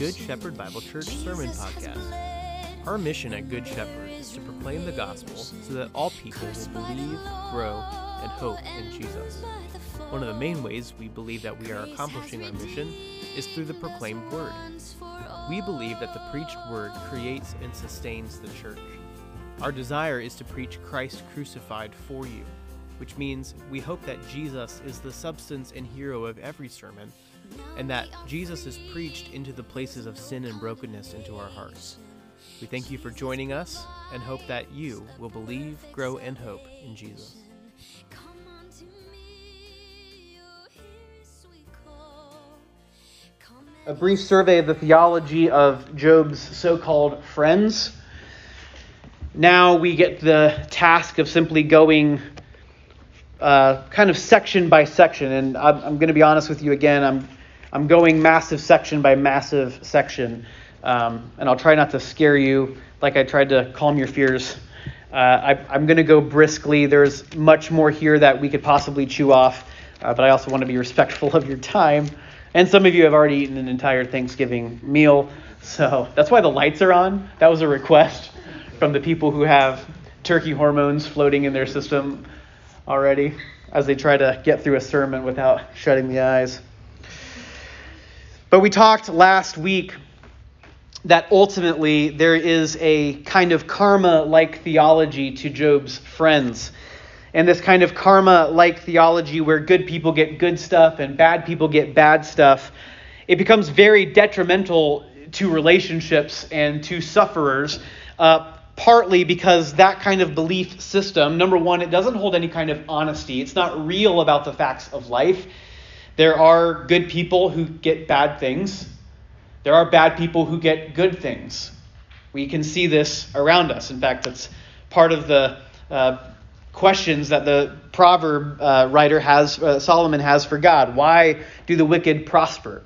Good Shepherd Bible Church Sermon Podcast. Our mission at Good Shepherd is to proclaim the gospel so that all people will believe, grow, and hope in Jesus. One of the main ways we believe that we are accomplishing our mission is through the proclaimed word. We believe that the preached word creates and sustains the church. Our desire is to preach Christ crucified for you, which means we hope that Jesus is the substance and hero of every sermon and that Jesus is preached into the places of sin and brokenness into our hearts. We thank you for joining us and hope that you will believe, grow, and hope in Jesus. A brief survey of the theology of Job's so called friends. Now we get the task of simply going uh, kind of section by section. And I'm, I'm going to be honest with you again. I'm I'm going massive section by massive section, um, and I'll try not to scare you like I tried to calm your fears. Uh, I, am going to go briskly. There's much more here that we could possibly chew off, uh, but I also want to be respectful of your time. And some of you have already eaten an entire Thanksgiving meal, so that's why the lights are on. That was a request from the people who have turkey hormones floating in their system already as they try to get through a sermon without shutting the eyes. But we talked last week that ultimately there is a kind of karma like theology to Job's friends. And this kind of karma like theology where good people get good stuff and bad people get bad stuff, it becomes very detrimental to relationships and to sufferers. Uh, partly because that kind of belief system, number one, it doesn't hold any kind of honesty. It's not real about the facts of life. There are good people who get bad things. There are bad people who get good things. We can see this around us. In fact, that's part of the uh, questions that the proverb uh, writer has, uh, Solomon has for God. Why do the wicked prosper?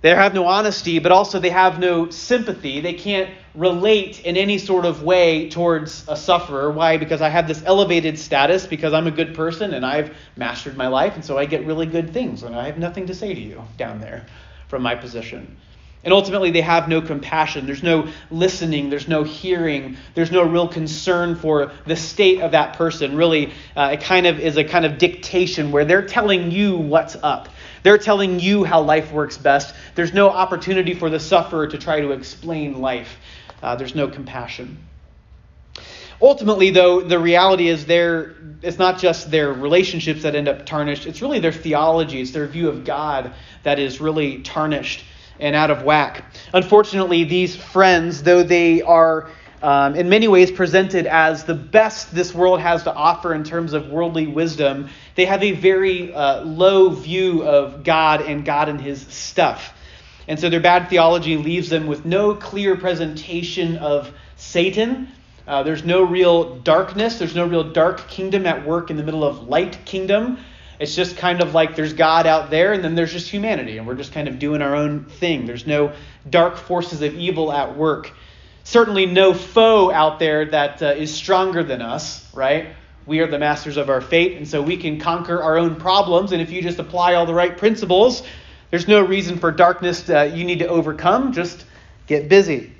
They have no honesty, but also they have no sympathy. They can't relate in any sort of way towards a sufferer. Why? Because I have this elevated status, because I'm a good person and I've mastered my life, and so I get really good things, and I have nothing to say to you down there from my position. And ultimately, they have no compassion. There's no listening. There's no hearing. There's no real concern for the state of that person. Really, uh, it kind of is a kind of dictation where they're telling you what's up. They're telling you how life works best. There's no opportunity for the sufferer to try to explain life. Uh, there's no compassion. Ultimately, though, the reality is there it's not just their relationships that end up tarnished, it's really their theology, it's their view of God that is really tarnished and out of whack. Unfortunately, these friends, though they are um, in many ways presented as the best this world has to offer in terms of worldly wisdom, they have a very uh, low view of God and God and his stuff. And so their bad theology leaves them with no clear presentation of Satan. Uh, there's no real darkness. There's no real dark kingdom at work in the middle of light kingdom. It's just kind of like there's God out there, and then there's just humanity, and we're just kind of doing our own thing. There's no dark forces of evil at work certainly no foe out there that uh, is stronger than us, right? We are the masters of our fate, and so we can conquer our own problems. And if you just apply all the right principles, there's no reason for darkness that you need to overcome. Just get busy.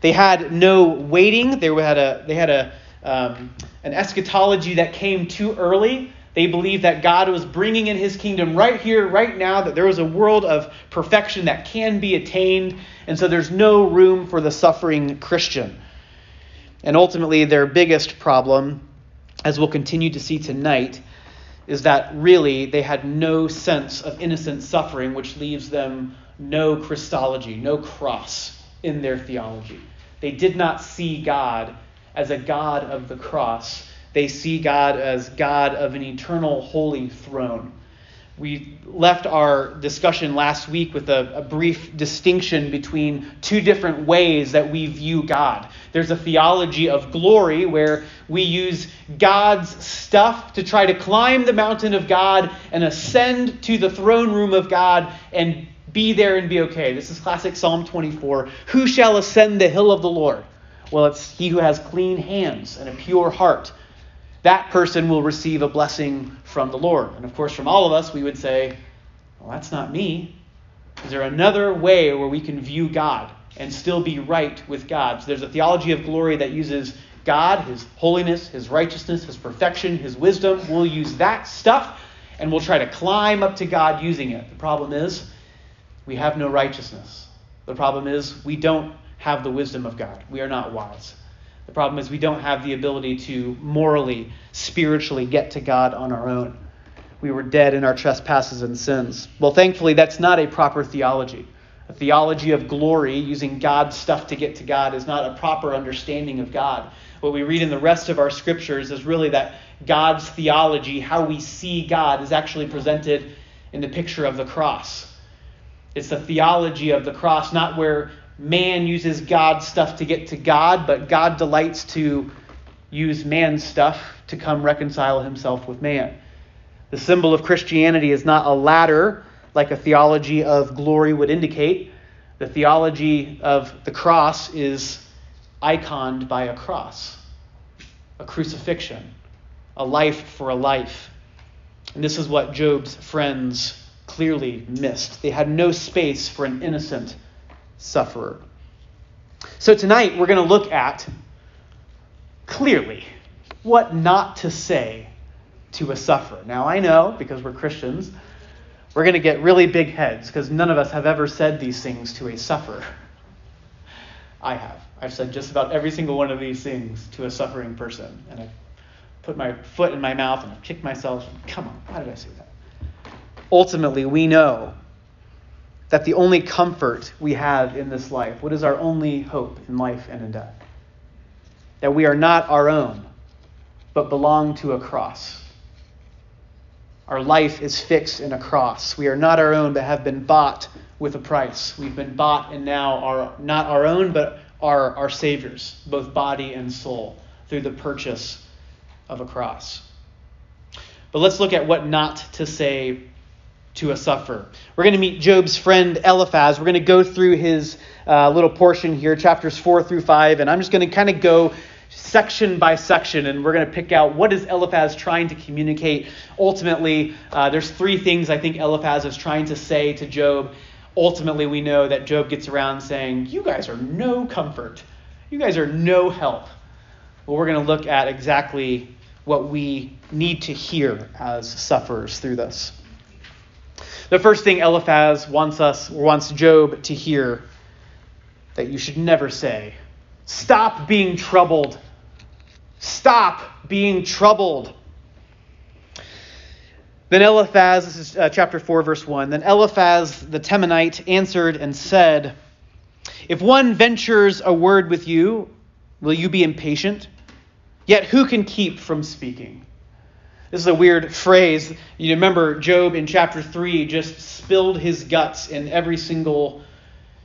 They had no waiting. They had a they had a um, an eschatology that came too early. They believed that God was bringing in His kingdom right here, right now. That there was a world of perfection that can be attained and so there's no room for the suffering Christian. And ultimately, their biggest problem, as we'll continue to see tonight, is that really they had no sense of innocent suffering, which leaves them no Christology, no cross in their theology. They did not see God as a God of the cross, they see God as God of an eternal holy throne. We left our discussion last week with a, a, brief distinction between two different ways that we view God. There's a theology of glory where we use God's stuff to try to climb the mountain of God and ascend to the throne room of God and be there and be okay. This is classic Psalm 24. Who shall ascend the hill of the Lord? Well, it's he who has clean hands and a pure heart that person will receive a blessing from the Lord. And of course, from all of us, we would say, Well, that's not me. Is there another way where we can view God and still be right with God? So there's a theology of glory that uses God, His holiness, His righteousness, His perfection, His wisdom. We'll use that stuff and we'll try to climb up to God using it. The problem is we have no righteousness. The problem is we don't have the wisdom of God. We are not wise. The problem is we don't have the ability to morally, spiritually get to God on our own. We were dead in our trespasses and sins. Well, thankfully, that's not a proper theology. A theology of glory, using God's stuff to get to God, is not a proper understanding of God. What we read in the rest of our scriptures is really that God's theology, how we see God, is actually presented in the picture of the cross. It's the theology of the cross, not where man uses God's stuff to get to God, but God delights to use man's stuff to come reconcile himself with man. The symbol of Christianity is not a ladder like a theology of glory would indicate. The theology of the cross is iconed by a cross, a crucifixion, a life for a life. And this is what Job's friends clearly missed. They had no space for an innocent sufferer. So tonight we're going to look at clearly what not to say to a sufferer. Now I know, because we're Christians, we're going to get really big heads because none of us have ever said these things to a sufferer. I have. I've said just about every single one of these things to a suffering person. And I've put my foot in my mouth and I've kicked myself. Come on, why did I say that? Ultimately, we know that the only comfort we have in this life, what is our only hope in life and in death? That we are not our own, but belong to a cross. Our life is fixed in a cross. We are not our own, but have been bought with a price. We've been bought and now are not our own, but are our Savior's, both body and soul, through the purchase of a cross. But let's look at what not to say to a sufferer. We're going to meet Job's friend Eliphaz. We're going to go through his uh, little portion here, chapters 4 through 5, and I'm just going to kind of go section by section, and we're going to pick out what is Eliphaz trying to communicate. Ultimately, uh, there's three things I think Eliphaz is trying to say to Job. Ultimately, we know that Job gets around saying, You guys are no comfort. You guys are no help. Well, we're going to look at exactly what we need to hear as sufferers through this. The first thing Eliphaz wants us, wants Job to hear that you should never say, Stop being troubled. Stop being troubled. Then Eliphaz, this is uh, chapter 4, verse 1. Then Eliphaz the Temanite answered and said, If one ventures a word with you, will you be impatient? Yet who can keep from speaking? This is a weird phrase. You remember Job in chapter 3 just spilled his guts in every single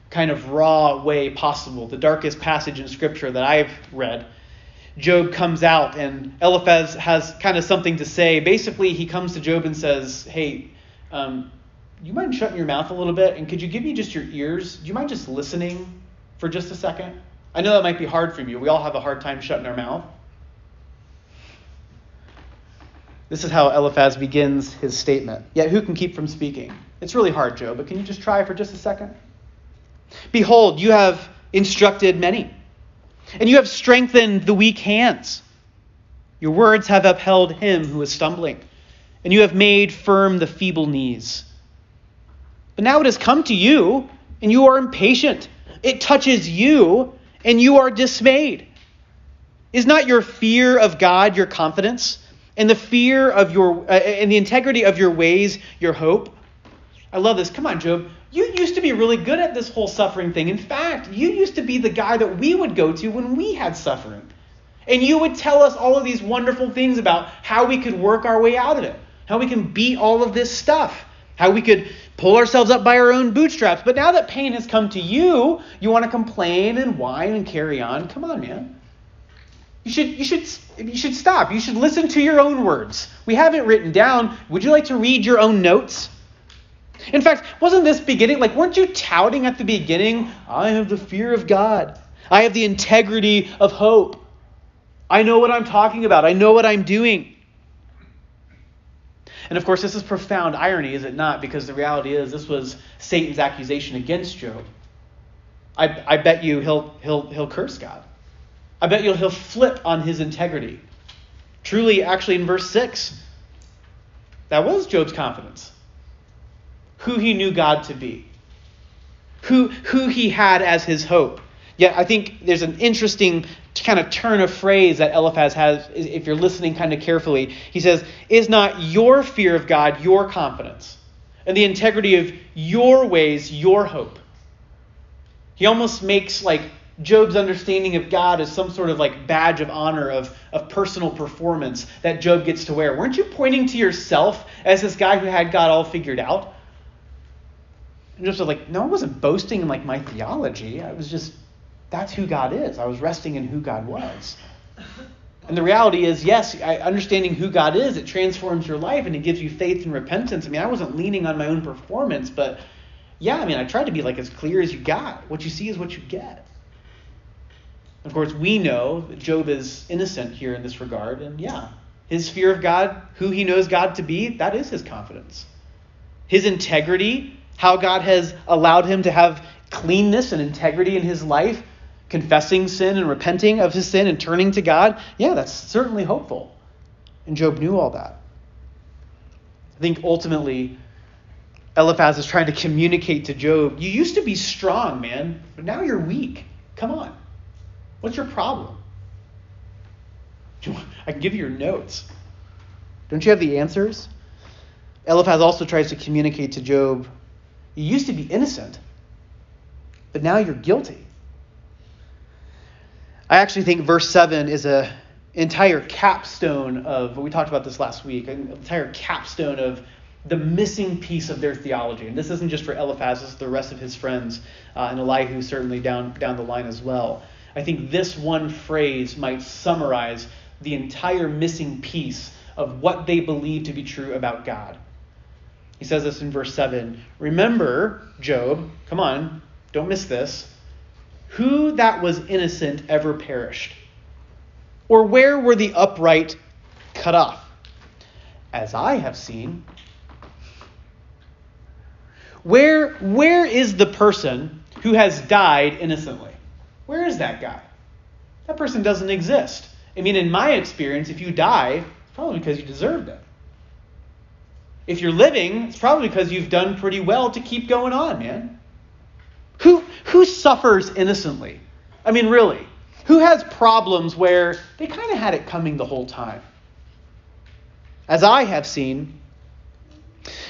kind of raw way possible, the darkest passage in Scripture that I've read. Job comes out, and Eliphaz has kind of something to say. Basically, he comes to Job and says, Hey, um, you mind shutting your mouth a little bit? And could you give me just your ears? Do you mind just listening for just a second? I know that might be hard for you. We all have a hard time shutting our mouth. This is how Eliphaz begins his statement. Yet who can keep from speaking? It's really hard, Job, but can you just try for just a second? Behold, you have instructed many, and you have strengthened the weak hands. Your words have upheld him who is stumbling, and you have made firm the feeble knees. But now it has come to you, and you are impatient. It touches you, and you are dismayed. Is not your fear of God your confidence? And the fear of your uh, and the integrity of your ways your hope. I love this. Come on Job. You used to be really good at this whole suffering thing. In fact you used to be the guy that we would go to when we had suffering. And you would tell us all of these wonderful things about how we could work our way out of it how we can beat all of this stuff how we could pull ourselves up by our own bootstraps. But now that pain has come to you you want to complain and whine and carry on. Come on man you should, you should, you should stop. You should listen to your own words. We have it written down. Would you like to read your own notes? In fact, wasn't this beginning, like, weren't you touting at the beginning, I have the fear of God, I have the integrity of hope, I know what I'm talking about, I know what I'm doing? And of course, this is profound irony, is it not? Because the reality is, this was Satan's accusation against Job. I, I bet you he'll, he'll, he'll curse God. I bet you he'll flip on his integrity. Truly, actually, in verse 6, that was Job's confidence. Who he knew God to be, who, who he had as his hope. Yet, I think there's an interesting kind of turn of phrase that Eliphaz has, if you're listening kind of carefully. He says, Is not your fear of God your confidence, and the integrity of your ways your hope? He almost makes like Job's understanding of God as some sort of like badge of honor of, of personal performance that Job gets to wear. Weren't you pointing to yourself as this guy who had God all figured out? And Job's like, no, I wasn't boasting in like my theology. I was just, that's who God is. I was resting in who God was. And the reality is, yes, understanding who God is, it transforms your life and it gives you faith and repentance. I mean, I wasn't leaning on my own performance, but yeah, I mean, I tried to be like as clear as you got. What you see is what you get. Of course, we know that Job is innocent here in this regard, and yeah, his fear of God, who he knows God to be, that is his confidence. His integrity, how God has allowed him to have cleanness and integrity in his life, confessing sin and repenting of his sin and turning to God, yeah, that's certainly hopeful. And Job knew all that. I think ultimately, Eliphaz is trying to communicate to Job, you used to be strong, man, but now you're weak. Come on. What's your problem? I can give you your notes. Don't you have the answers? Eliphaz also tries to communicate to Job, you used to be innocent, but now you're guilty. I actually think verse 7 is a entire capstone of we talked about this last week, an entire capstone of the missing piece of their theology. And this isn't just for Eliphaz, this is the rest of his friends, uh, and Elihu certainly down, down the line as well. I think this one phrase might summarize the entire missing piece of what they believe to be true about God. He says this in verse 7 Remember, Job, come on, don't miss this. Who that was innocent ever perished? Or where were the upright cut off? As I have seen, where, where is the person who has died innocently? Where is that guy? That person doesn't exist. I mean, in my experience, if you die, it's probably because you deserved it. If you're living, it's probably because you've done pretty well to keep going on, man. Who, who suffers innocently? I mean, really. Who has problems where they kind of had it coming the whole time? As I have seen,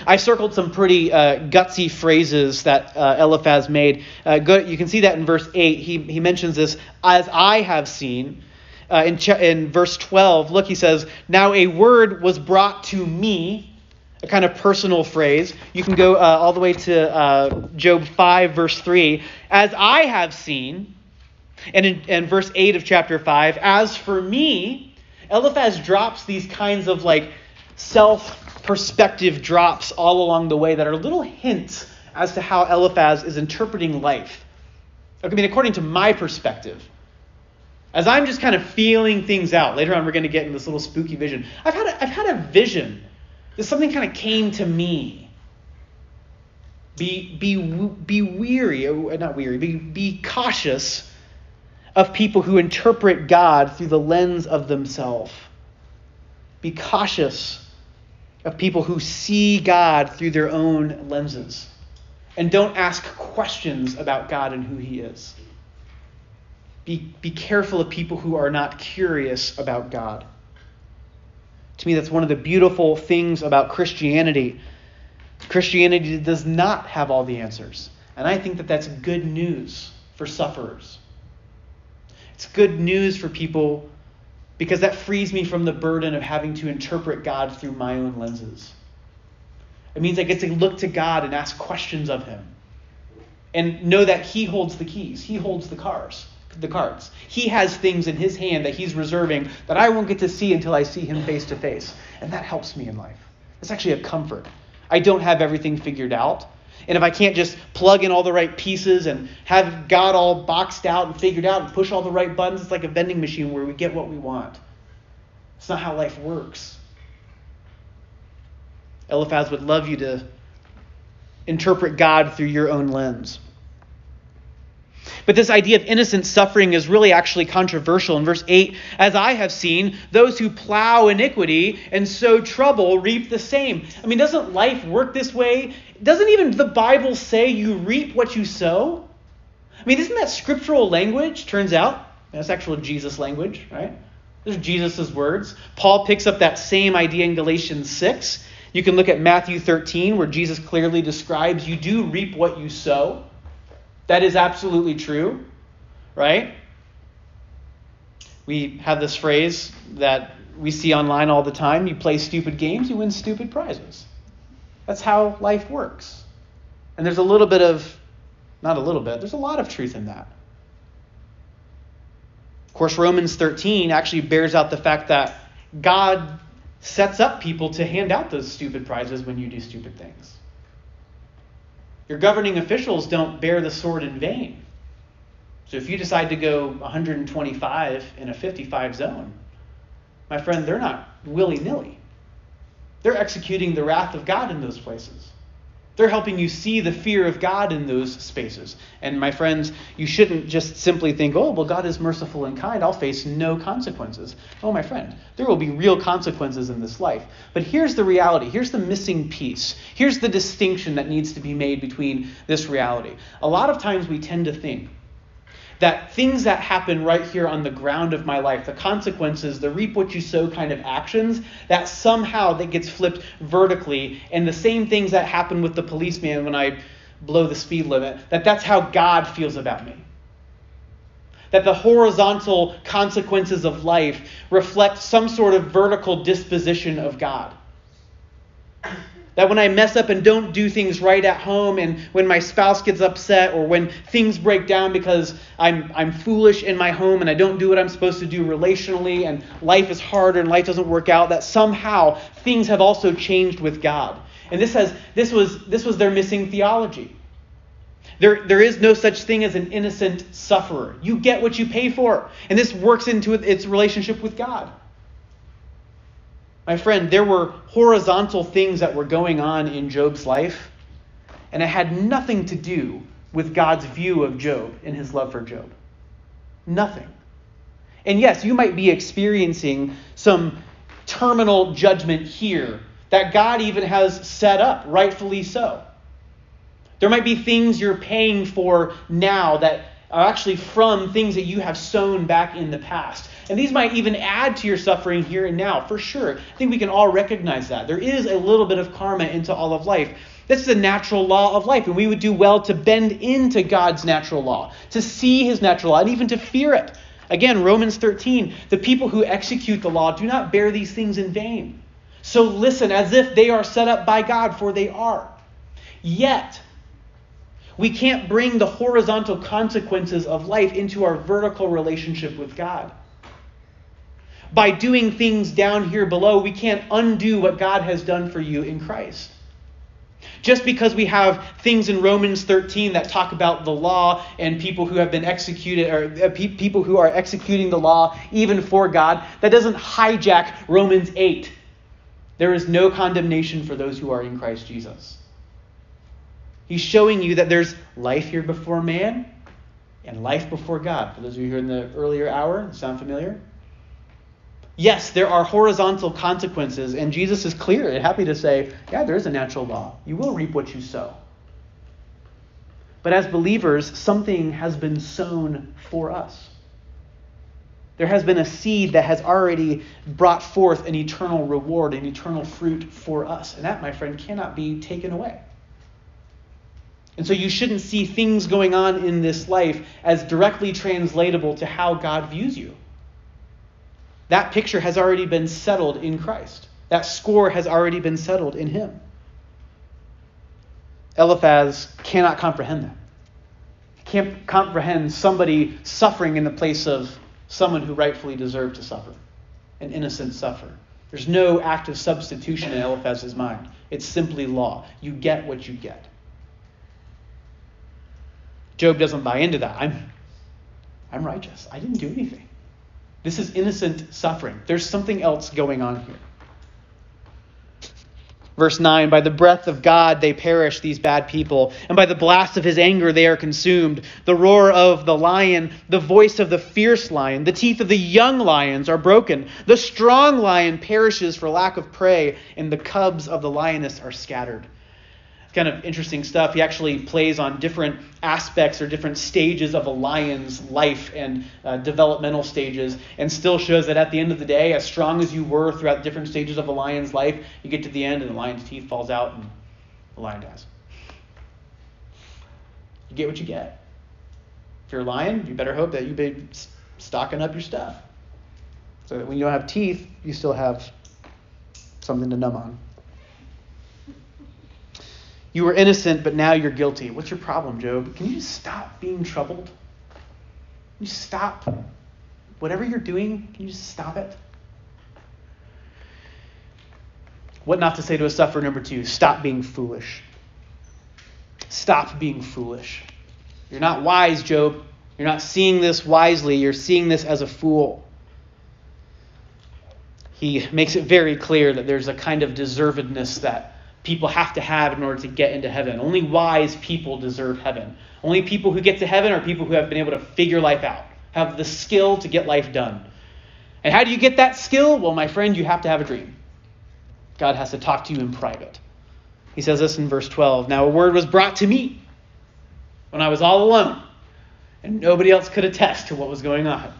I circled some pretty uh, gutsy phrases that uh, Eliphaz made. Uh, you can see that in verse 8. He, he mentions this, as I have seen. Uh, in, ch- in verse 12, look, he says, Now a word was brought to me, a kind of personal phrase. You can go uh, all the way to uh, Job 5, verse 3. As I have seen. And in, in verse 8 of chapter 5, as for me, Eliphaz drops these kinds of like self perspective drops all along the way that are little hints as to how Eliphaz is interpreting life. I mean, according to my perspective, as I'm just kind of feeling things out. Later on, we're going to get in this little spooky vision. I've had a, I've had a vision. That something kind of came to me. Be be be weary, uh, not weary. Be be cautious of people who interpret God through the lens of themselves. Be cautious of people who see God through their own lenses and don't ask questions about God and who He is. Be, be careful of people who are not curious about God. To me, that's one of the beautiful things about Christianity. Christianity does not have all the answers. And I think that that's good news for sufferers. It's good news for people because that frees me from the burden of having to interpret God through my own lenses. It means I get to look to God and ask questions of Him and know that He holds the keys, He holds the cars. The cards. He has things in his hand that he's reserving that I won't get to see until I see him face to face. And that helps me in life. It's actually a comfort. I don't have everything figured out. And if I can't just plug in all the right pieces and have God all boxed out and figured out and push all the right buttons, it's like a vending machine where we get what we want. It's not how life works. Eliphaz would love you to interpret God through your own lens. But this idea of innocent suffering is really actually controversial. In verse 8, as I have seen, those who plow iniquity and sow trouble reap the same. I mean, doesn't life work this way? Doesn't even the Bible say you reap what you sow? I mean, isn't that scriptural language? Turns out that's actual Jesus language, right? Those are Jesus' words. Paul picks up that same idea in Galatians 6. You can look at Matthew 13, where Jesus clearly describes you do reap what you sow. That is absolutely true, right? We have this phrase that we see online all the time you play stupid games, you win stupid prizes. That's how life works. And there's a little bit of, not a little bit, there's a lot of truth in that. Of course, Romans 13 actually bears out the fact that God sets up people to hand out those stupid prizes when you do stupid things. Your governing officials don't bear the sword in vain. So if you decide to go 125 in a 55 zone, my friend, they're not willy nilly. They're executing the wrath of God in those places. They're helping you see the fear of God in those spaces. And my friends, you shouldn't just simply think, oh, well, God is merciful and kind. I'll face no consequences. Oh, my friend, there will be real consequences in this life. But here's the reality. Here's the missing piece. Here's the distinction that needs to be made between this reality. A lot of times we tend to think that things that happen right here on the ground of my life, the consequences, the reap what you sow kind of actions, that somehow that gets flipped vertically, and the same things that happen with the policeman when I blow the speed limit, that that's how God feels about me. That the horizontal consequences of life reflect some sort of vertical disposition of God. That when I mess up and don't do things right at home, and when my spouse gets upset, or when things break down because I'm, I'm foolish in my home and I don't do what I'm supposed to do relationally, and life is harder and life doesn't work out, that somehow things have also changed with God. And this, has, this, was, this was their missing theology. There, there is no such thing as an innocent sufferer. You get what you pay for. And this works into its relationship with God. My friend, there were horizontal things that were going on in Job's life, and it had nothing to do with God's view of Job and his love for Job. Nothing. And yes, you might be experiencing some terminal judgment here that God even has set up, rightfully so. There might be things you're paying for now that are actually from things that you have sown back in the past. And these might even add to your suffering here and now, for sure. I think we can all recognize that. There is a little bit of karma into all of life. This is a natural law of life, and we would do well to bend into God's natural law, to see his natural law, and even to fear it. Again, Romans 13 the people who execute the law do not bear these things in vain. So listen as if they are set up by God, for they are. Yet, we can't bring the horizontal consequences of life into our vertical relationship with God. By doing things down here below, we can't undo what God has done for you in Christ. Just because we have things in Romans 13 that talk about the law and people who have been executed, or uh, people who are executing the law even for God, that doesn't hijack Romans 8. There is no condemnation for those who are in Christ Jesus. He's showing you that there's life here before man and life before God. For those of you here in the earlier hour, sound familiar? Yes, there are horizontal consequences, and Jesus is clear and happy to say, yeah, there is a natural law. You will reap what you sow. But as believers, something has been sown for us. There has been a seed that has already brought forth an eternal reward, an eternal fruit for us. And that, my friend, cannot be taken away. And so you shouldn't see things going on in this life as directly translatable to how God views you. That picture has already been settled in Christ. That score has already been settled in Him. Eliphaz cannot comprehend that. He can't comprehend somebody suffering in the place of someone who rightfully deserved to suffer, an innocent sufferer. There's no active substitution in Eliphaz's mind. It's simply law. You get what you get. Job doesn't buy into that. I'm, I'm righteous. I didn't do anything. This is innocent suffering. There's something else going on here. Verse 9 By the breath of God they perish, these bad people, and by the blast of his anger they are consumed. The roar of the lion, the voice of the fierce lion, the teeth of the young lions are broken. The strong lion perishes for lack of prey, and the cubs of the lioness are scattered kind of interesting stuff. He actually plays on different aspects or different stages of a lion's life and uh, developmental stages, and still shows that at the end of the day, as strong as you were throughout different stages of a lion's life, you get to the end and the lion's teeth falls out and the lion dies. You get what you get. If you're a lion, you better hope that you've been stocking up your stuff. So that when you don't have teeth, you still have something to numb on. You were innocent, but now you're guilty. What's your problem, Job? Can you stop being troubled? Can you stop whatever you're doing? Can you just stop it? What not to say to a sufferer number two stop being foolish. Stop being foolish. You're not wise, Job. You're not seeing this wisely. You're seeing this as a fool. He makes it very clear that there's a kind of deservedness that people have to have in order to get into heaven. Only wise people deserve heaven. Only people who get to heaven are people who have been able to figure life out, have the skill to get life done. And how do you get that skill? Well, my friend, you have to have a dream. God has to talk to you in private. He says this in verse 12 Now a word was brought to me when I was all alone, and nobody else could attest to what was going on.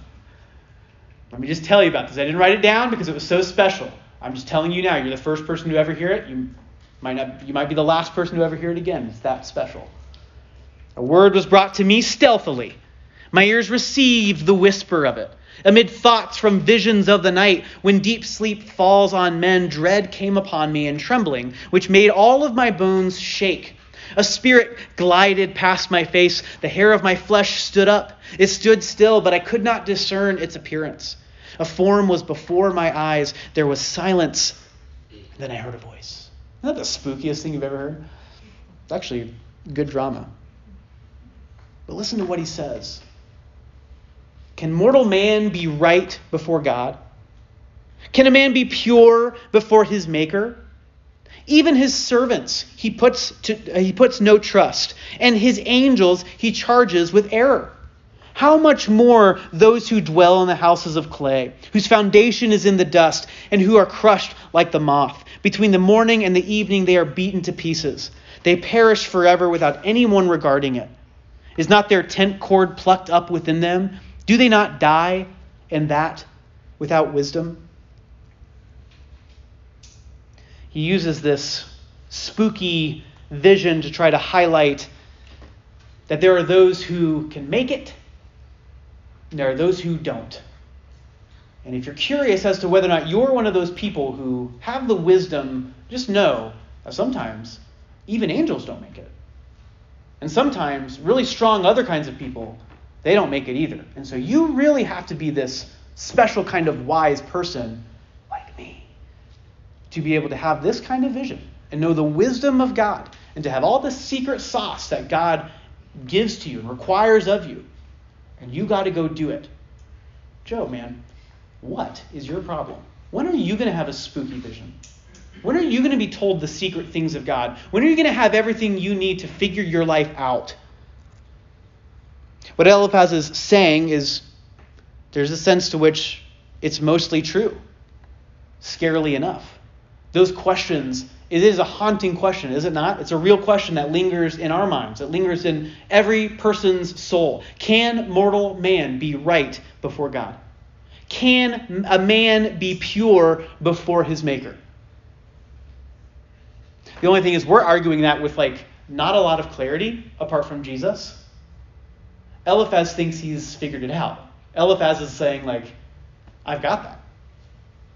Let me just tell you about this. I didn't write it down because it was so special. I'm just telling you now. You're the first person to ever hear it. You might not, you might be the last person to ever hear it again. It's that special. A word was brought to me stealthily. My ears received the whisper of it. Amid thoughts from visions of the night, when deep sleep falls on men, dread came upon me and trembling, which made all of my bones shake. A spirit glided past my face. The hair of my flesh stood up. It stood still, but I could not discern its appearance. A form was before my eyes. There was silence. Then I heard a voice. Isn't that the spookiest thing you've ever heard? It's actually good drama. But listen to what he says. Can mortal man be right before God? Can a man be pure before his maker? Even his servants he puts, to, he puts no trust, and his angels he charges with error. How much more those who dwell in the houses of clay, whose foundation is in the dust, and who are crushed like the moth? Between the morning and the evening, they are beaten to pieces. They perish forever without anyone regarding it. Is not their tent cord plucked up within them? Do they not die, and that without wisdom? He uses this spooky vision to try to highlight that there are those who can make it, there are those who don't. And if you're curious as to whether or not you're one of those people who have the wisdom, just know that sometimes even angels don't make it. And sometimes really strong other kinds of people, they don't make it either. And so you really have to be this special kind of wise person like me to be able to have this kind of vision and know the wisdom of God and to have all the secret sauce that God gives to you and requires of you. And you got to go do it. Joe, man, what is your problem? When are you going to have a spooky vision? When are you going to be told the secret things of God? When are you going to have everything you need to figure your life out? What Eliphaz is saying is there's a sense to which it's mostly true, scarily enough. Those questions, it is a haunting question, is it not? It's a real question that lingers in our minds, that lingers in every person's soul. Can mortal man be right before God? Can a man be pure before his maker? The only thing is, we're arguing that with like not a lot of clarity apart from Jesus. Eliphaz thinks he's figured it out. Eliphaz is saying, like, I've got that.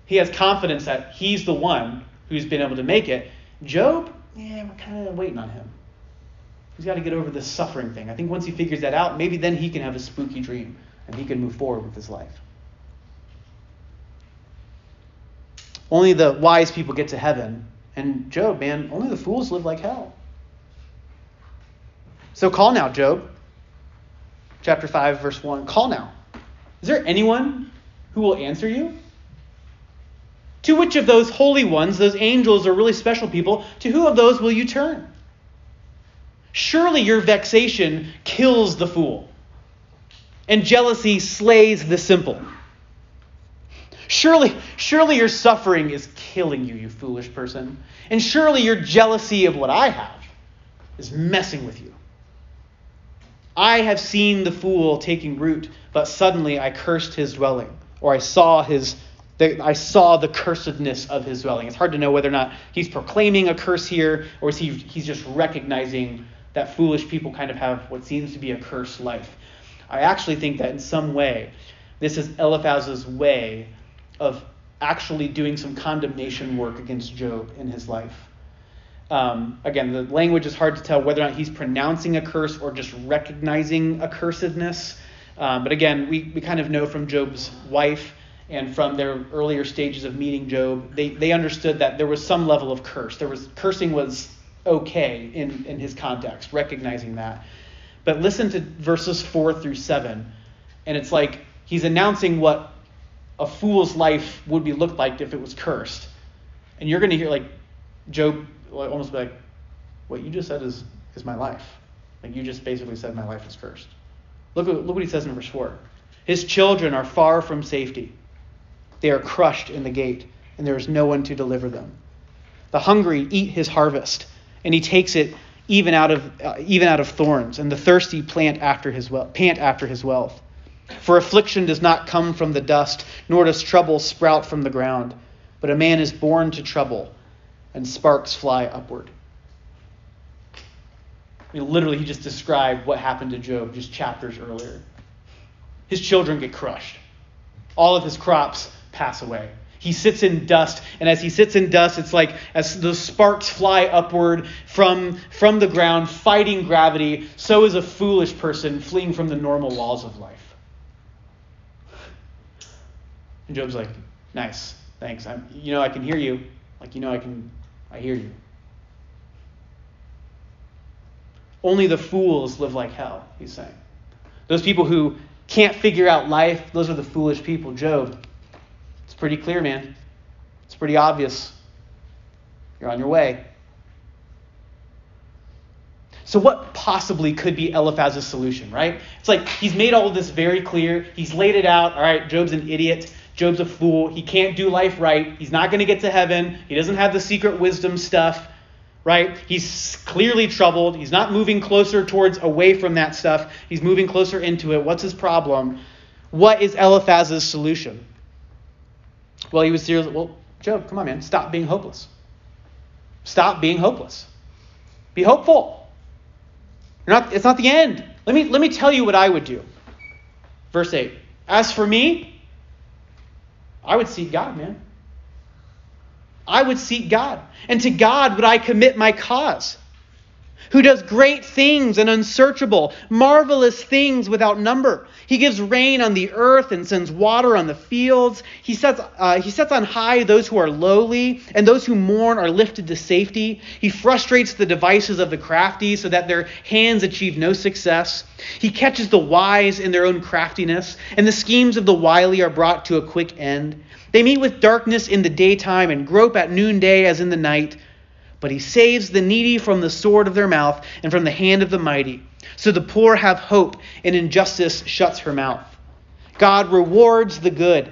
He has confidence that he's the one who's been able to make it. Job, yeah, we're kind of waiting on him. He's got to get over this suffering thing. I think once he figures that out, maybe then he can have a spooky dream and he can move forward with his life. Only the wise people get to heaven. And Job, man, only the fools live like hell. So call now, Job. Chapter 5, verse 1. Call now. Is there anyone who will answer you? To which of those holy ones, those angels or really special people, to who of those will you turn? Surely your vexation kills the fool, and jealousy slays the simple. Surely, surely your suffering is killing you, you foolish person. And surely your jealousy of what I have is messing with you. I have seen the fool taking root, but suddenly I cursed his dwelling, or I saw his I saw the cursedness of his dwelling. It's hard to know whether or not he's proclaiming a curse here, or is he he's just recognizing that foolish people kind of have what seems to be a cursed life. I actually think that in some way, this is Eliphaz's way of actually doing some condemnation work against Job in his life. Um, again, the language is hard to tell whether or not he's pronouncing a curse or just recognizing a cursedness. Um, but again, we, we kind of know from Job's wife and from their earlier stages of meeting Job, they, they understood that there was some level of curse. There was cursing was okay in, in his context, recognizing that. But listen to verses four through seven, and it's like he's announcing what a fool's life would be looked like if it was cursed. And you're going to hear like Job almost be like, what you just said is is my life. Like you just basically said my life is cursed. Look, look what he says in verse 4. His children are far from safety. They are crushed in the gate, and there is no one to deliver them. The hungry eat his harvest, and he takes it even out of uh, even out of thorns, and the thirsty after his pant after his wealth. For affliction does not come from the dust, nor does trouble sprout from the ground. But a man is born to trouble, and sparks fly upward. I mean, literally, he just described what happened to Job just chapters earlier. His children get crushed, all of his crops pass away. He sits in dust, and as he sits in dust, it's like as the sparks fly upward from, from the ground, fighting gravity, so is a foolish person fleeing from the normal laws of life. And Job's like, nice, thanks. I'm, you know, I can hear you. Like, you know, I can, I hear you. Only the fools live like hell, he's saying. Those people who can't figure out life, those are the foolish people. Job, pretty clear, man. It's pretty obvious. You're on your way. So, what possibly could be Eliphaz's solution, right? It's like he's made all of this very clear. He's laid it out. All right, Job's an idiot. Job's a fool. He can't do life right. He's not going to get to heaven. He doesn't have the secret wisdom stuff, right? He's clearly troubled. He's not moving closer towards away from that stuff. He's moving closer into it. What's his problem? What is Eliphaz's solution? Well, he was serious. Well, Job, come on, man. Stop being hopeless. Stop being hopeless. Be hopeful. Not, it's not the end. Let me, let me tell you what I would do. Verse 8. As for me, I would seek God, man. I would seek God. And to God would I commit my cause, who does great things and unsearchable, marvelous things without number. He gives rain on the earth and sends water on the fields. He sets, uh, he sets on high those who are lowly, and those who mourn are lifted to safety. He frustrates the devices of the crafty so that their hands achieve no success. He catches the wise in their own craftiness, and the schemes of the wily are brought to a quick end. They meet with darkness in the daytime and grope at noonday as in the night. But he saves the needy from the sword of their mouth and from the hand of the mighty. So the poor have hope, and injustice shuts her mouth. God rewards the good.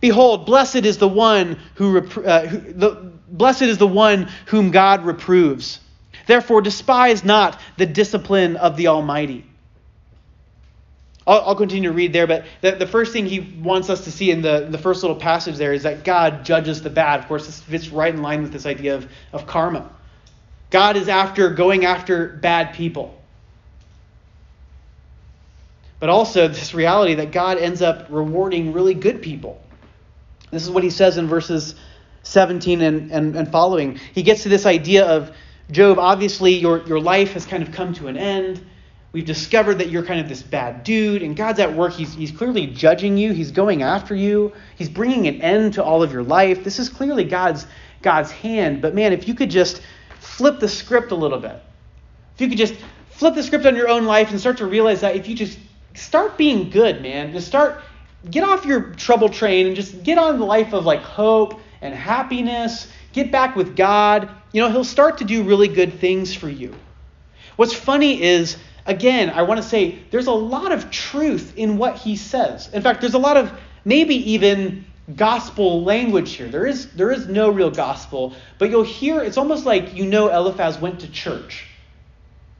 Behold, blessed is the one who, uh, who the, blessed is the one whom God reproves. Therefore, despise not the discipline of the Almighty. I'll, I'll continue to read there, but the, the, first thing he wants us to see in the, the first little passage there is that God judges the bad. Of course, this fits right in line with this idea of, of karma. God is after going after bad people. But also this reality that God ends up rewarding really good people. This is what he says in verses 17 and, and, and following. He gets to this idea of Job, obviously, your, your life has kind of come to an end. We've discovered that you're kind of this bad dude, and God's at work. He's, he's clearly judging you, He's going after you, He's bringing an end to all of your life. This is clearly God's, God's hand. But man, if you could just flip the script a little bit, if you could just flip the script on your own life and start to realize that if you just start being good, man, just start get off your trouble train and just get on the life of like hope and happiness. Get back with God. You know, He'll start to do really good things for you. What's funny is, again, I want to say there's a lot of truth in what he says. In fact, there's a lot of maybe even gospel language here. There is there is no real gospel, but you'll hear it's almost like you know Eliphaz went to church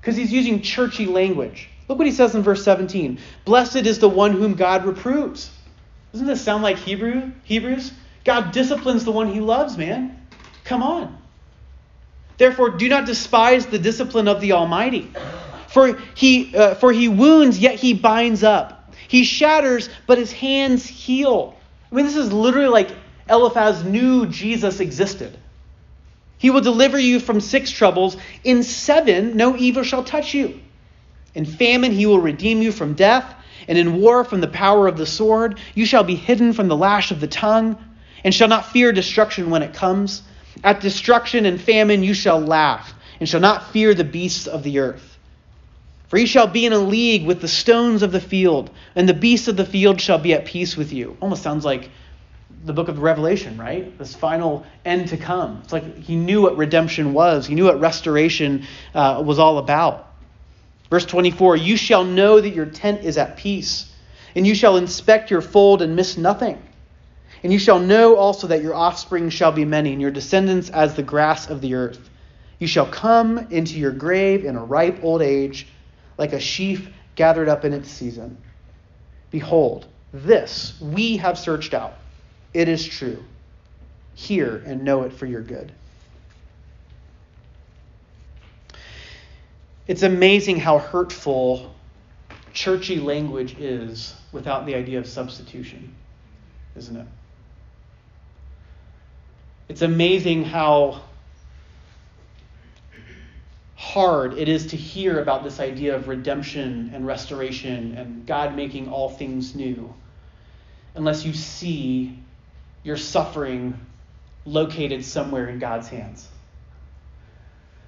because he's using churchy language. Look what he says in verse 17. Blessed is the one whom God reproves. Doesn't this sound like Hebrew? Hebrews? God disciplines the one he loves, man. Come on. Therefore, do not despise the discipline of the Almighty. For he, uh, for he wounds, yet he binds up. He shatters, but his hands heal. I mean, this is literally like Eliphaz knew Jesus existed. He will deliver you from six troubles. In seven, no evil shall touch you. In famine, he will redeem you from death, and in war, from the power of the sword. You shall be hidden from the lash of the tongue, and shall not fear destruction when it comes. At destruction and famine, you shall laugh, and shall not fear the beasts of the earth. For you shall be in a league with the stones of the field, and the beasts of the field shall be at peace with you. Almost sounds like the book of Revelation, right? This final end to come. It's like he knew what redemption was, he knew what restoration uh, was all about. Verse 24 You shall know that your tent is at peace, and you shall inspect your fold and miss nothing. And you shall know also that your offspring shall be many, and your descendants as the grass of the earth. You shall come into your grave in a ripe old age like a sheaf gathered up in its season. Behold, this we have searched out. It is true. Hear and know it for your good. It's amazing how hurtful churchy language is without the idea of substitution, isn't it? It's amazing how hard it is to hear about this idea of redemption and restoration and God making all things new unless you see your suffering located somewhere in God's hands.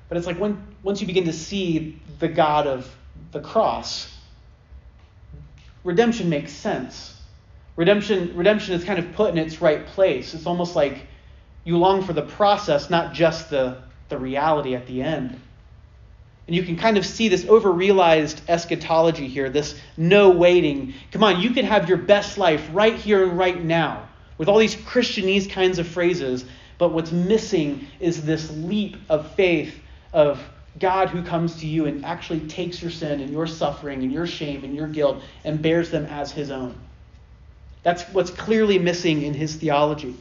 But it's like when once you begin to see the God of the cross, redemption makes sense. Redemption, redemption is kind of put in its right place. It's almost like you long for the process, not just the, the reality at the end. And you can kind of see this over-realized eschatology here, this no waiting. Come on, you can have your best life right here and right now with all these Christianese kinds of phrases, but what's missing is this leap of faith of God who comes to you and actually takes your sin and your suffering and your shame and your guilt and bears them as his own. That's what's clearly missing in his theology.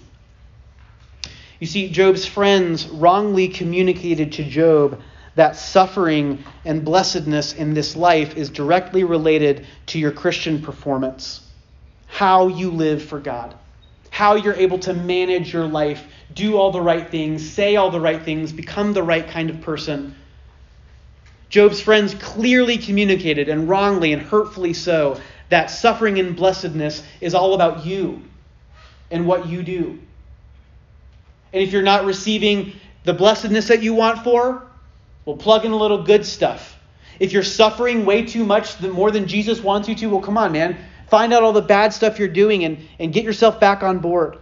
You see, Job's friends wrongly communicated to Job that suffering and blessedness in this life is directly related to your Christian performance, how you live for God, how you're able to manage your life, do all the right things, say all the right things, become the right kind of person. Job's friends clearly communicated, and wrongly and hurtfully so, that suffering and blessedness is all about you and what you do. And if you're not receiving the blessedness that you want for, We'll plug in a little good stuff. If you're suffering way too much, the more than Jesus wants you to, well, come on, man. Find out all the bad stuff you're doing and, and get yourself back on board.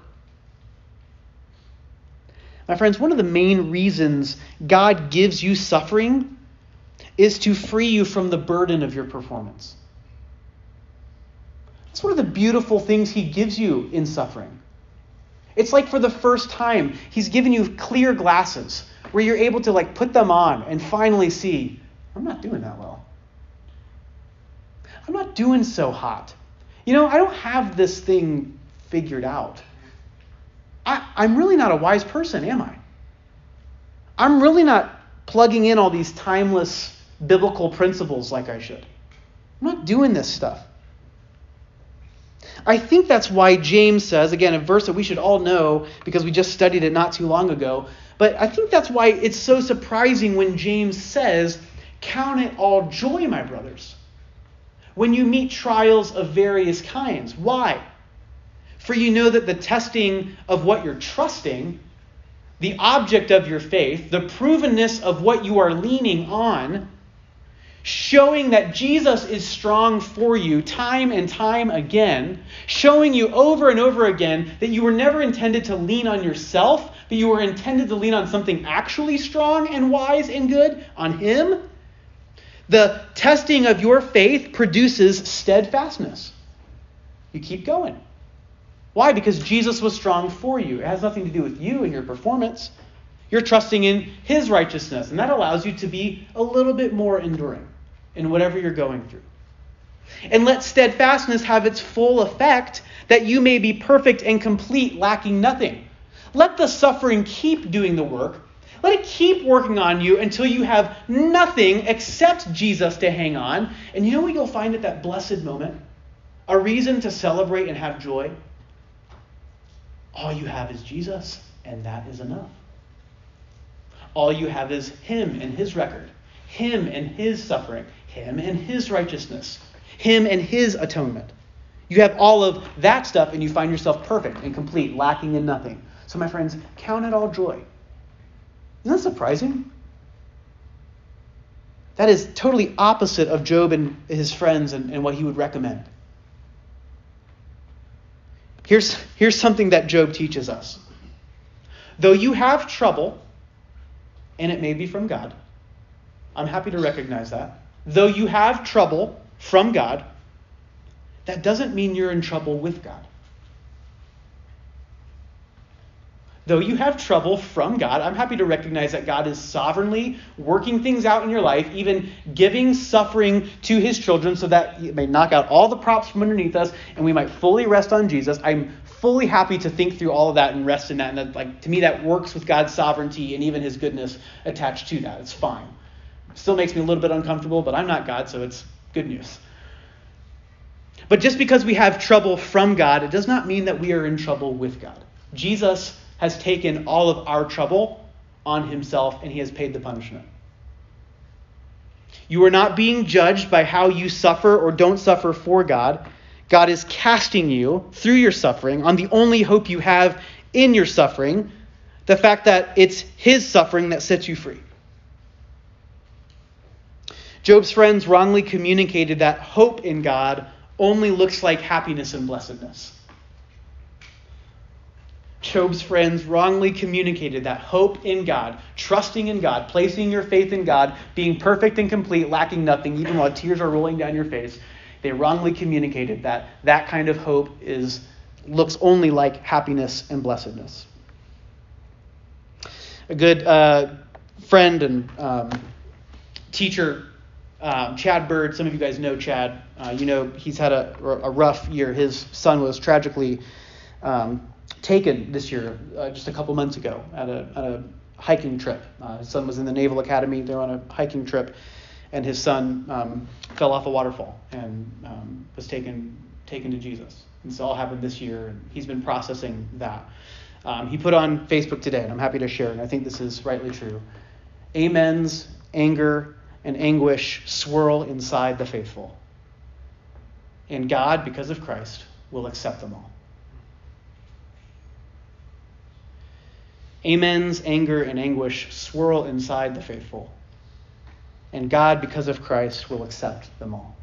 My friends, one of the main reasons God gives you suffering is to free you from the burden of your performance. That's one of the beautiful things He gives you in suffering. It's like for the first time, He's given you clear glasses where you're able to like put them on and finally see, I'm not doing that well. I'm not doing so hot. You know, I don't have this thing figured out. I, I'm really not a wise person, am I? I'm really not plugging in all these timeless biblical principles like I should. I'm not doing this stuff. I think that's why James says, again, a verse that we should all know because we just studied it not too long ago, but I think that's why it's so surprising when James says, Count it all joy, my brothers, when you meet trials of various kinds. Why? For you know that the testing of what you're trusting, the object of your faith, the provenness of what you are leaning on, showing that Jesus is strong for you time and time again, showing you over and over again that you were never intended to lean on yourself, but you were intended to lean on something actually strong and wise and good, on Him. The testing of your faith produces steadfastness. You keep going. Why? Because Jesus was strong for you. It has nothing to do with you and your performance. You're trusting in His righteousness, and that allows you to be a little bit more enduring in whatever you're going through. And let steadfastness have its full effect, that you may be perfect and complete, lacking nothing. Let the suffering keep doing the work. Let it keep working on you until you have nothing except Jesus to hang on. And you know what you'll find at that blessed moment? A reason to celebrate and have joy. All you have is Jesus, and that is enough. All you have is Him and His record, Him and His suffering, Him and His righteousness, Him and His atonement. You have all of that stuff, and you find yourself perfect and complete, lacking in nothing. So, my friends, count it all joy. Isn't that surprising? That is totally opposite of Job and his friends and, and what he would recommend. Here's, here's something that Job teaches us. Though you have trouble, and it may be from God, I'm happy to recognize that. Though you have trouble from God, that doesn't mean you're in trouble with God. Though you have trouble from God, I'm happy to recognize that God is sovereignly working things out in your life, even giving suffering to his children so that he may knock out all the props from underneath us and we might fully rest on Jesus. I'm fully happy to think through all of that and rest in that. And that, like to me, that works with God's sovereignty and even his goodness attached to that. It's fine. Still makes me a little bit uncomfortable, but I'm not God, so it's good news. But just because we have trouble from God, it does not mean that we are in trouble with God. Jesus has taken all of our trouble on himself and he has paid the punishment. You are not being judged by how you suffer or don't suffer for God. God is casting you through your suffering on the only hope you have in your suffering, the fact that it's his suffering that sets you free. Job's friends wrongly communicated that hope in God only looks like happiness and blessedness. Job's friends wrongly communicated that hope in God, trusting in God, placing your faith in God, being perfect and complete, lacking nothing, even while tears are rolling down your face, they wrongly communicated that that kind of hope is looks only like happiness and blessedness. A good uh, friend and um, teacher, um, Chad Bird. Some of you guys know Chad. Uh, you know he's had a, a rough year. His son was tragically um, taken this year, uh, just a couple months ago, at a, at a hiking trip. Uh, his son was in the Naval Academy. They were on a hiking trip, and his son um, fell off a waterfall and um, was taken taken to Jesus. And this all happened this year, and he's been processing that. Um, he put on Facebook today, and I'm happy to share, and I think this is rightly true. Amens, anger, and anguish swirl inside the faithful. And God, because of Christ, will accept them all. Amens, anger, and anguish swirl inside the faithful. And God, because of Christ, will accept them all.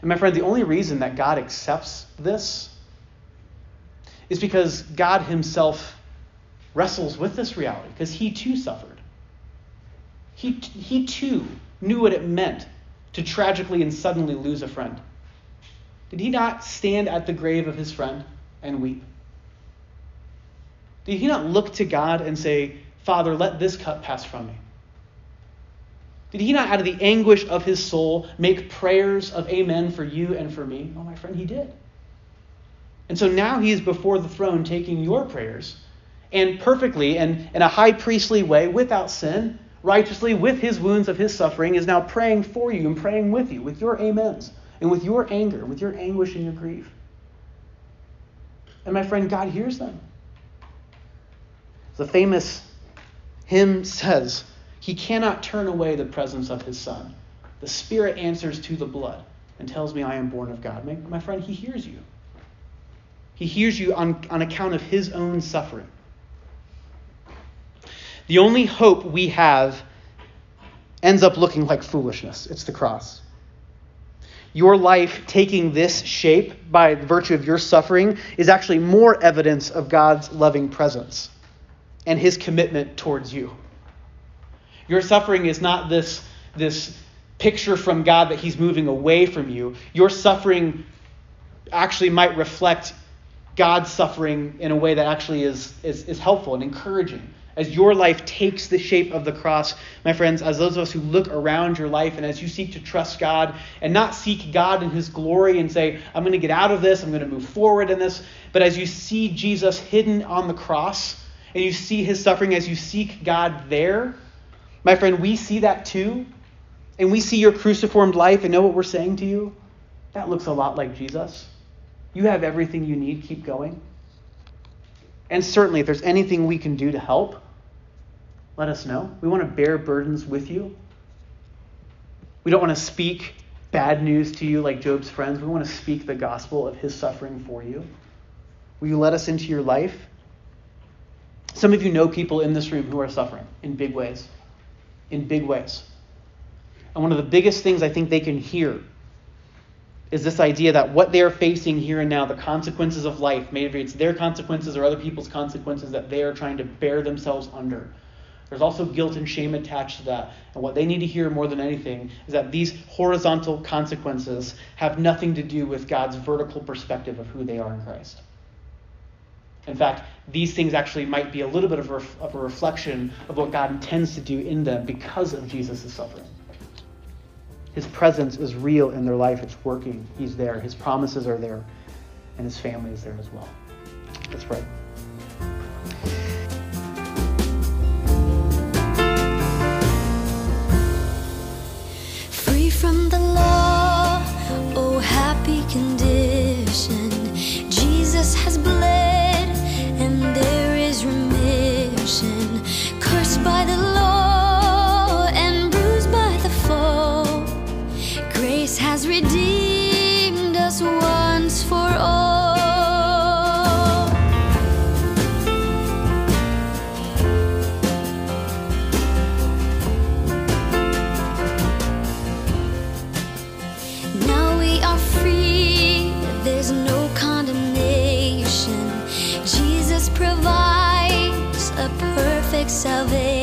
And my friend, the only reason that God accepts this is because God Himself wrestles with this reality, because He too suffered. He, he too knew what it meant to tragically and suddenly lose a friend. Did He not stand at the grave of His friend and weep? Did he not look to God and say, Father, let this cup pass from me? Did he not, out of the anguish of his soul, make prayers of amen for you and for me? Oh, my friend, he did. And so now he is before the throne taking your prayers and perfectly and in a high priestly way, without sin, righteously, with his wounds of his suffering, is now praying for you and praying with you, with your amens and with your anger, with your anguish and your grief. And my friend, God hears them. The famous hymn says, He cannot turn away the presence of His Son. The Spirit answers to the blood and tells me I am born of God. My, my friend, He hears you. He hears you on, on account of His own suffering. The only hope we have ends up looking like foolishness. It's the cross. Your life taking this shape by virtue of your suffering is actually more evidence of God's loving presence and his commitment towards you. Your suffering is not this, this picture from God that he's moving away from you. Your suffering actually might reflect God's suffering in a way that actually is, is, is helpful and encouraging. As your life takes the shape of the cross, my friends, as those of us who look around your life and as you seek to trust God and not seek God in his glory and say, I'm going to get out of this, I'm going to move forward in this, but as you see Jesus hidden on the cross and you see his suffering as you seek God there, my friend, we see that too. And we see your cruciformed life and know what we're saying to you. That looks a lot like Jesus. You have everything you need. Keep going. And certainly, if there's anything we can do to help, let us know. We want to bear burdens with you. We don't want to speak bad news to you like Job's friends. We want to speak the gospel of his suffering for you. Will you let us into your life? Some of you know people in this room who are suffering in big ways. In big ways. And one of the biggest things I think they can hear is this idea that what they're facing here and now, the consequences of life, maybe it's their consequences or other people's consequences that they are trying to bear themselves under. There's also guilt and shame attached to that. And what they need to hear more than anything is that these horizontal consequences have nothing to do with God's vertical perspective of who they are in Christ. In fact, these things actually might be a little bit of a, of a reflection of what God intends to do in them because of Jesus' suffering. His presence is real in their life. It's working. He's there. His promises are there. And his family is there as well. Let's pray. Free from the salvation.